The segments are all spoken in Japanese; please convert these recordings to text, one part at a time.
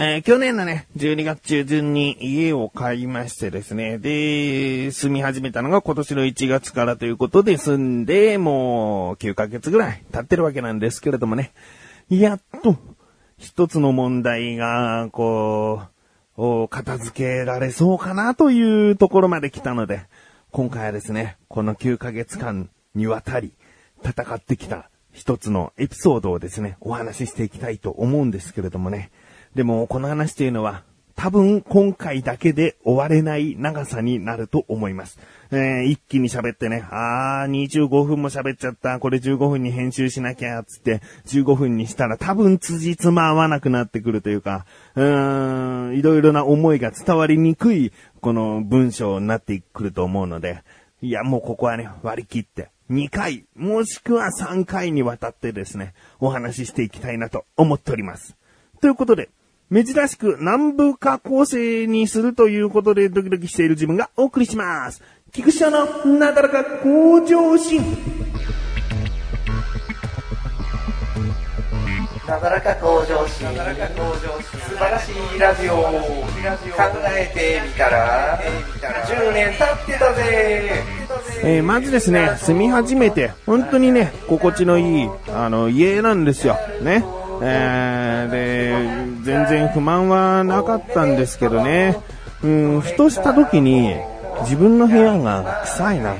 えー去年のね、12月中旬に家を買いましてですね、で、住み始めたのが今年の1月からということで住んで、もう9ヶ月ぐらい経ってるわけなんですけれどもね、やっと一つの問題が、こう、を片付けられそうかなというところまで来たので、今回はですね、この9ヶ月間にわたり戦ってきた一つのエピソードをですね、お話ししていきたいと思うんですけれどもね。でも、この話というのは、多分今回だけで終われない長さになると思います。えー一気に喋ってね、あー、25分も喋っちゃった、これ15分に編集しなきゃ、つって、15分にしたら多分辻褄合わなくなってくるというか、うーん、いろいろな思いが伝わりにくい、この文章になってくると思うので、いや、もうここはね、割り切って、2回、もしくは3回にわたってですね、お話ししていきたいなと思っております。ということで、珍しく南部化構成にするということでドキドキしている自分がお送りします。菊池のなだらか向上心。なだらか向上心。なだらか向上心。素晴らしいラジオ。考えてみたら、10年経ってたぜ。えーまずですね、住み始めて、本当にね、心地のいい、あの、家なんですよ。ね。えーで、全然不満はなかったんですけどね。うん、ふとした時に、自分の部屋が臭いな。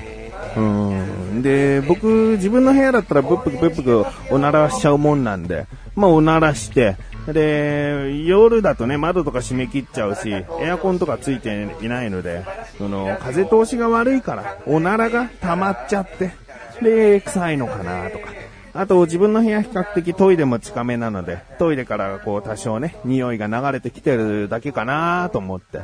うん。で、僕、自分の部屋だったら、ぶっぷくぶっぷくおならしちゃうもんなんで、まあ、おならして、で、夜だとね、窓とか閉め切っちゃうし、エアコンとかついていないので、その、風通しが悪いから、おならが溜まっちゃって、で、臭いのかなとか。あと、自分の部屋比較的トイレも近めなので、トイレからこう多少ね、匂いが流れてきてるだけかなと思って。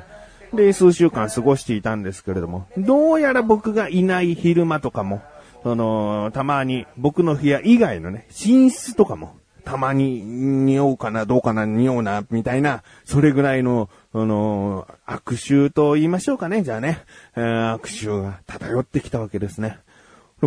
で、数週間過ごしていたんですけれども、どうやら僕がいない昼間とかも、その、たまに僕の部屋以外のね、寝室とかも、たまに匂うかな、どうかな、匂うな、みたいな、それぐらいの、あの、悪臭と言いましょうかね、じゃあね、えー悪臭が漂ってきたわけですね。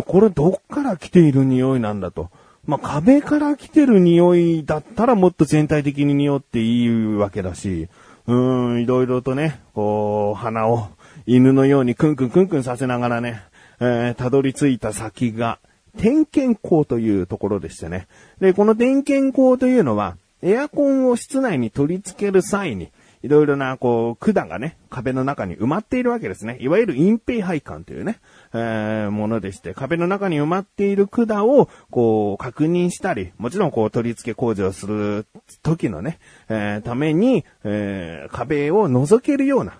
これどっから来ている匂いなんだと。まあ、壁から来てる匂いだったらもっと全体的に匂っていいわけだし、うーん、いろいろとね、こう、鼻を犬のようにクンクンクンクンさせながらね、えーたどり着いた先が、点検口というところでしてね。で、この点検口というのは、エアコンを室内に取り付ける際に、いろいろな、こう、管がね、壁の中に埋まっているわけですね。いわゆる隠蔽配管というね、えーものでして、壁の中に埋まっている管を、こう、確認したり、もちろん、こう、取り付け工事をする時のね、えーために、えー壁を覗けるような、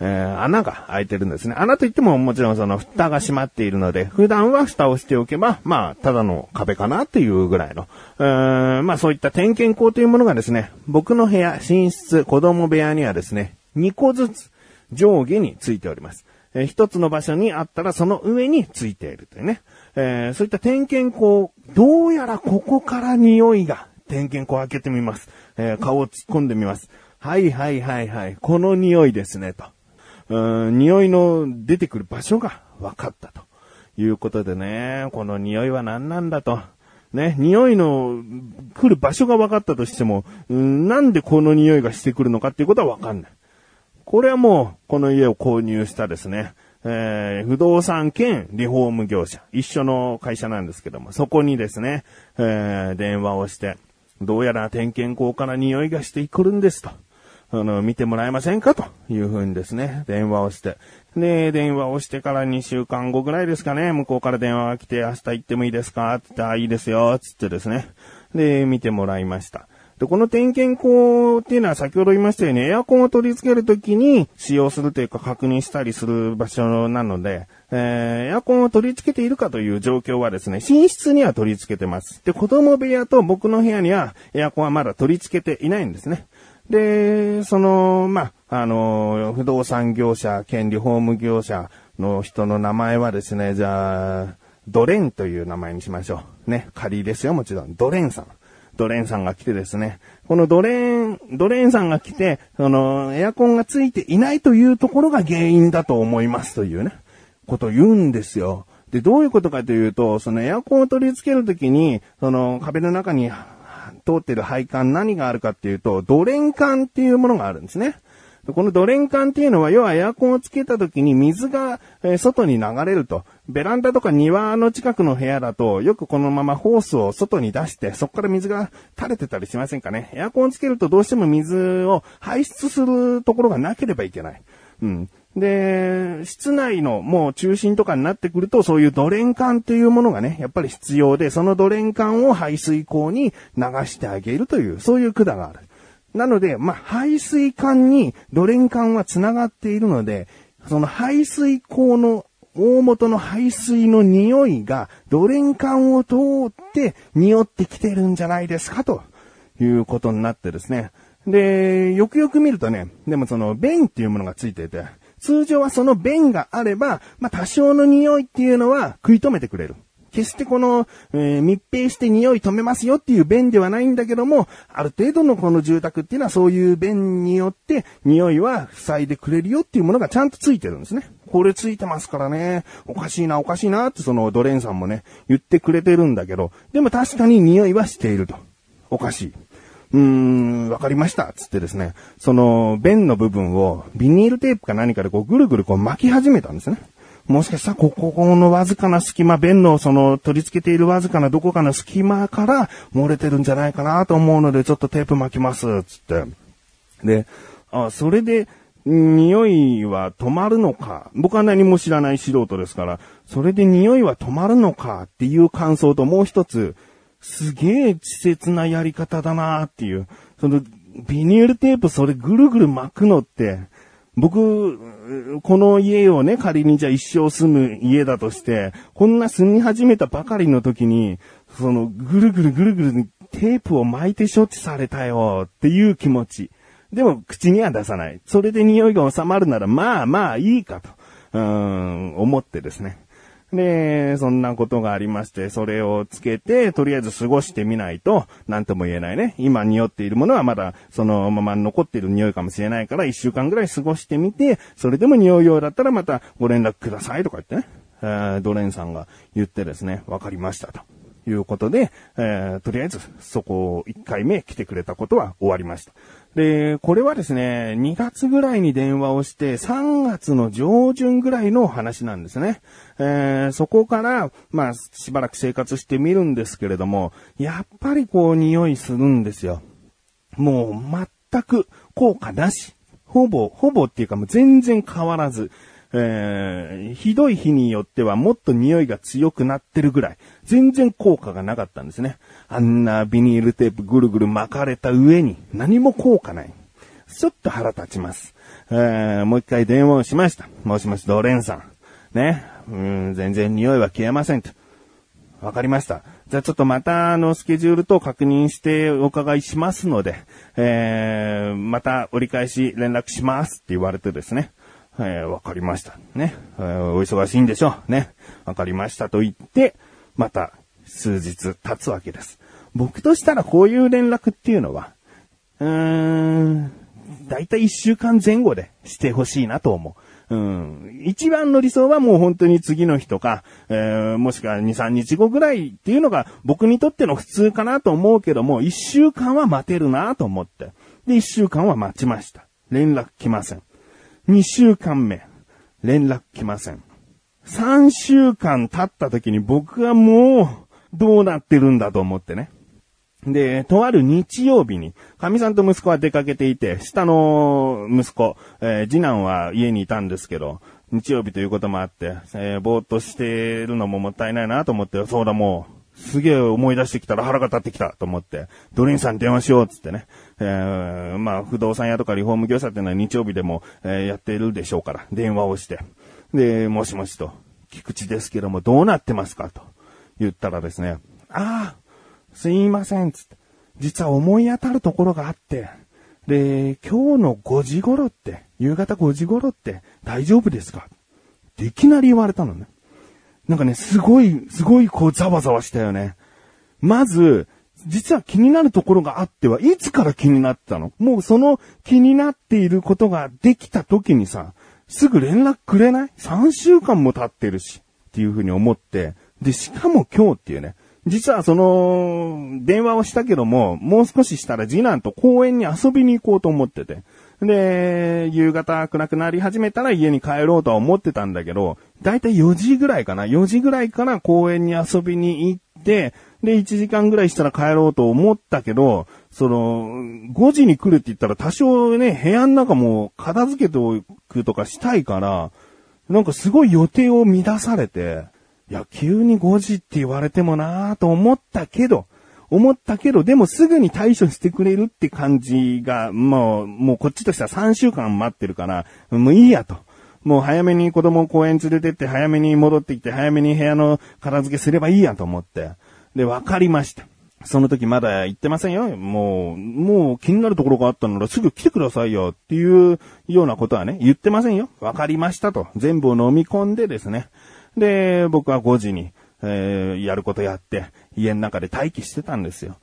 えー穴が開いてるんですね。穴といってももちろんその蓋が閉まっているので、普段は蓋をしておけば、まあ、ただの壁かなっていうぐらいの、えーまあそういった点検口というものがですね、僕の部屋、寝室、子供部屋にはですね、2個ずつ上下についております。えー一つの場所にあったらその上についているというね。えーそういった点検口、どうやらここから匂いが、点検口開けてみます。えー顔を突っ込んでみます。はいはいはいはい。この匂いですね、と。うん匂いの出てくる場所が分かったということでね、この匂いは何なんだと。ね、匂いの来る場所が分かったとしても、うんなんでこの匂いがしてくるのかっていうことは分かんない。これはもう、この家を購入したですね、えー不動産兼リフォーム業者、一緒の会社なんですけども、そこにですね、えー電話をして、どうやら点検口から匂いがしてくるんですと。あの、見てもらえませんか？というふうにですね、電話をして。で、電話をしてから2週間後ぐらいですかね、向こうから電話が来て、明日行ってもいいですか？って言って、あ、いいですよ、つってですね。で、見てもらいました。で、この点検口っていうのは先ほど言いましたように、エアコンを取り付けるときに使用するというか確認したりする場所なので、えーエアコンを取り付けているかという状況はですね、寝室には取り付けてます。で、子供部屋と僕の部屋にはエアコンはまだ取り付けていないんですね。で、その、まあ、あの、不動産業者、兼リフォーム業者の人の名前はですね、じゃあ、ドレンという名前にしましょう。ね、仮ですよ、もちろん。ドレンさん。ドレンさんが来てですね、このドレン、ドレンさんが来て、その、エアコンがついていないというところが原因だと思いますというね、ことを言うんですよ。で、どういうことかというと、そのエアコンを取り付けるときに、その壁の中に通ってる配管何があるかっていうと、ドレン管っていうものがあるんですね。このドレン管っていうのは、要はエアコンをつけた時に水が、外に流れると。ベランダとか庭の近くの部屋だと、よくこのままホースを外に出して、そこから水が垂れてたりしませんかね。エアコンをつけるとどうしても水を排出するところがなければいけない。うん。で、室内のもう中心とかになってくると、そういうドレン管っていうものがね、やっぱり必要で、そのドレン管を排水口に流してあげるという、そういう管がある。なので、まあ、排水管にドレン管は繋がっているので、その排水口の大元の排水の匂いがドレン管を通って匂ってきてるんじゃないですかということになってですね。で、よくよく見るとね、でもその便っていうものがついてて、通常はその便があれば、まあ、多少の匂いっていうのは食い止めてくれる。決してこの、えー密閉して匂い止めますよっていう便ではないんだけども、ある程度のこの住宅っていうのはそういう便によって匂いは塞いでくれるよっていうものがちゃんとついてるんですね。これついてますからね、おかしいなおかしいなってそのドレンさんもね、言ってくれてるんだけど、でも確かに匂いはしていると。おかしい。うーん、わかりました。つってですね、その、便の部分をビニールテープか何かでこうぐるぐるこう巻き始めたんですね。もしかしたら、ここのわずかな隙間、便のその取り付けているわずかなどこかの隙間から漏れてるんじゃないかなと思うので、ちょっとテープ巻きます。つって。で、あ、それで、匂いは止まるのか。僕は何も知らない素人ですから、それで匂いは止まるのかっていう感想ともう一つ、すげえ稚拙なやり方だなーっていう。その、ビニールテープそれぐるぐる巻くのって、僕、この家をね、仮にじゃあ一生住む家だとして、こんな住み始めたばかりの時に、その、ぐるぐるぐるぐるテープを巻いて処置されたよっていう気持ち。でも、口には出さない。それで匂いが収まるなら、まあまあいいかと、うん、思ってですね。で、そんなことがありまして、それをつけて、とりあえず過ごしてみないと、なんとも言えないね。今匂っているものはまだ、そのまま残っている匂いかもしれないから、一週間ぐらい過ごしてみて、それでも匂うようだったらまたご連絡くださいとか言ってね。えードレンさんが言ってですね、わかりましたと。いうことで、えーとりあえず、そこを1回目来てくれたことは終わりました。で、これはですね、2月ぐらいに電話をして、3月の上旬ぐらいの話なんですね。えーそこから、まあ、しばらく生活してみるんですけれども、やっぱりこう、匂いするんですよ。もう、全く効果なし。ほぼ、ほぼっていうかもう全然変わらず。えーひどい日によってはもっと匂いが強くなってるぐらい、全然効果がなかったんですね。あんなビニールテープぐるぐる巻かれた上に何も効果ない。ちょっと腹立ちます。えーもう一回電話をしました。もしもし、ドレンさん。ね。うん、全然匂いは消えませんと。わかりました。じゃあちょっとまた、あの、スケジュールと確認してお伺いしますので、えー、また折り返し連絡しますって言われてですね。えー、わかりました。ね。えーお忙しいんでしょう。ね。わかりましたと言って、また数日経つわけです。僕としたらこういう連絡っていうのは、うーん、だいたい一週間前後でしてほしいなと思う。うん。一番の理想はもう本当に次の日とか、えーもしくは2、3日後ぐらいっていうのが僕にとっての普通かなと思うけども、一週間は待てるなと思って。で、一週間は待ちました。連絡来ません。2週間目、連絡来ません。3週間経った時に僕はもう、どうなってるんだと思ってね。で、とある日曜日に、神さんと息子は出かけていて、下の息子、えー次男は家にいたんですけど、日曜日ということもあって、えーぼーっとしてるのももったいないなと思って、そうだもう、すげえ思い出してきたら腹が立ってきたと思って、ドリンさんに電話しようっつってね。えーまあ、不動産屋とかリフォーム業者っていうのは日曜日でも、えーやってるでしょうから、電話をして。で、もしもしと、菊池ですけども、どうなってますかと言ったらですね、ああ、すいません、つって。実は思い当たるところがあって、で、今日の5時頃って、夕方5時頃って大丈夫ですか？っていきなり言われたのね。なんかね、すごい、すごいこうざわざわしたよね。まず、実は気になるところがあっては、いつから気になってたの？もうその気になっていることができた時にさ、すぐ連絡くれない ?3 週間も経ってるし、っていうふうに思って、で、しかも今日っていうね、実はその、電話をしたけども、もう少ししたら次男と公園に遊びに行こうと思ってて。で、夕方暗くなり始めたら家に帰ろうとは思ってたんだけど、だいたい4時ぐらいかな ?4 時ぐらいから公園に遊びに行って、で、1時間ぐらいしたら帰ろうと思ったけど、その、5時に来るって言ったら多少ね、部屋の中も片付けておくとかしたいから、なんかすごい予定を乱されて、いや、急に5時って言われてもなぁと思ったけど、思ったけど、でもすぐに対処してくれるって感じが、もう、もうこっちとしては3週間待ってるから、もういいやと。もう早めに子供を公園連れてって早めに戻ってきて早めに部屋の片付けすればいいやと思って。で、わかりました。その時まだ言ってませんよ。もう、もう気になるところがあったならすぐ来てくださいよっていうようなことはね、言ってませんよ。わかりましたと。全部を飲み込んでですね。で、僕は5時に、えー、やることやって、家の中で待機してたんですよ。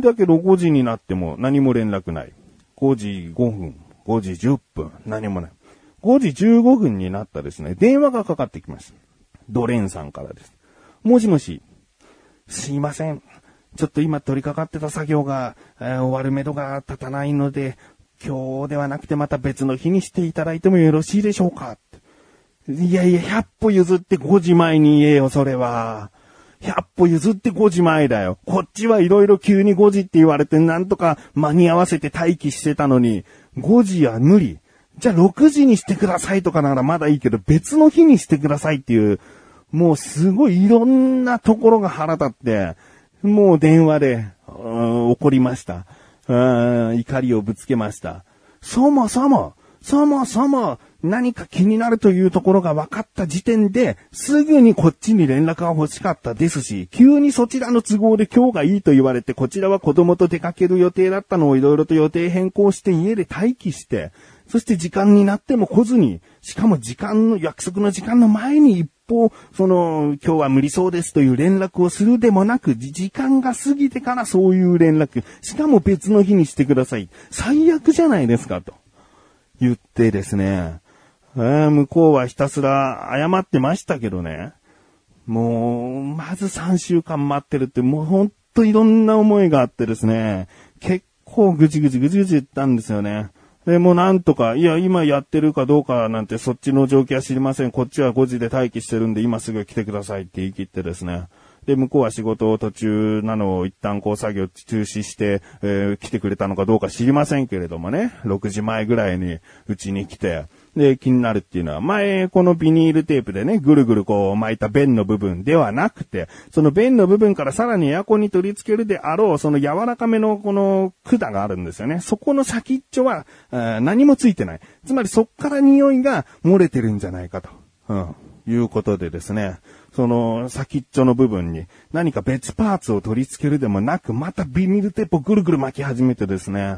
だけど5時になっても何も連絡ない。5時5分、5時10分、何もない。5時15分になったですね、電話がかかってきました。ドレンさんからです。もしもし、すいません。ちょっと今取り掛かってた作業が、えー、終わるめどが立たないので、今日ではなくてまた別の日にしていただいてもよろしいでしょうかいやいや、100歩譲って5時前に言えよ、それは。100歩譲って5時前だよ。こっちはいろいろ急に5時って言われてなんとか間に合わせて待機してたのに、5時は無理。じゃあ6時にしてくださいとかならまだいいけど、別の日にしてくださいっていう、もうすごいいろんなところが腹立って、もう電話で、怒りました。怒りをぶつけました。そもそも、そもそも何か気になるというところが分かった時点で、すぐにこっちに連絡が欲しかったですし、急にそちらの都合で今日がいいと言われて、こちらは子供と出かける予定だったのをいろいろと予定変更して家で待機して、そして時間になっても来ずに、しかも時間の、約束の時間の前に一方、その、今日は無理そうですという連絡をするでもなく、時間が過ぎてからそういう連絡、しかも別の日にしてください。最悪じゃないですか、と言ってですね、えー、向こうはひたすら謝ってましたけどね、もう、まず3週間待ってるって、もうほんといろんな思いがあってですね、結構ぐちぐちぐちぐち言ったんですよね。で、もうなんとか、いや、今やってるかどうかなんてそっちの状況は知りません。こっちは5時で待機してるんで今すぐ来てくださいって言い切ってですね。で、向こうは仕事を途中なのを一旦こう作業中止して、えー、来てくれたのかどうか知りませんけれどもね、6時前ぐらいにうちに来て、で、気になるっていうのは、前、このビニールテープでね、ぐるぐるこう巻いた弁の部分ではなくて、その弁の部分からさらにエアコンに取り付けるであろう、その柔らかめのこの管があるんですよね。そこの先っちょは、何もついてない。つまりそっから匂いが漏れてるんじゃないかと。うん。いうことでですね、その先っちょの部分に何か別パーツを取り付けるでもなく、またビニールテープをぐるぐる巻き始めてですね、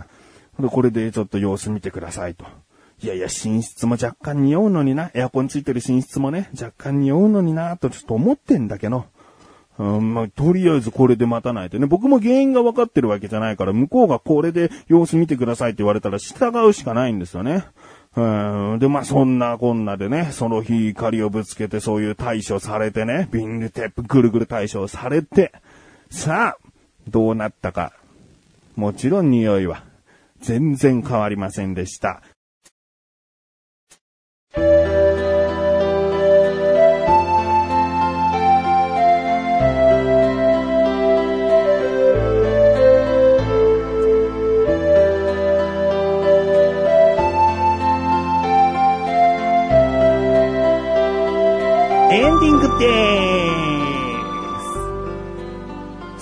これでちょっと様子見てくださいと。いやいや、寝室も若干匂うのにな。エアコンついてる寝室もね、若干匂うのにな、とちょっと思ってんだけど。うん、まあ、とりあえずこれで待たないとね。僕も原因が分かってるわけじゃないから、向こうがこれで様子見てくださいって言われたら従うしかないんですよね。うん。で、まあ、そんなこんなでね、その日怒りをぶつけてそういう対処されてね、ビンルテープぐるぐる対処されて、さあ、どうなったか。もちろん匂いは全然変わりませんでした。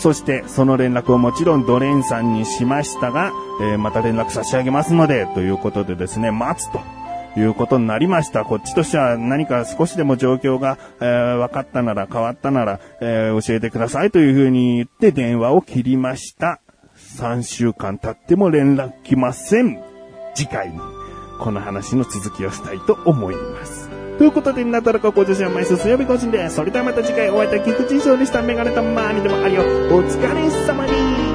そして、その連絡をもちろんドレンさんにしましたが、えー、また連絡差し上げますので、ということでですね、待つと。いうことになりました。こっちとしては何か少しでも状況が、えー、分かったなら変わったなら、えー、教えてくださいというふうに言って電話を切りました。3週間経っても連絡来ません。次回にこの話の続きをしたいと思います。ということで、なだらか向上心は毎週水曜日更新です。それではまた次回お会いいた菊池翔でした。メガネたまーにでもありよ。お疲れ様に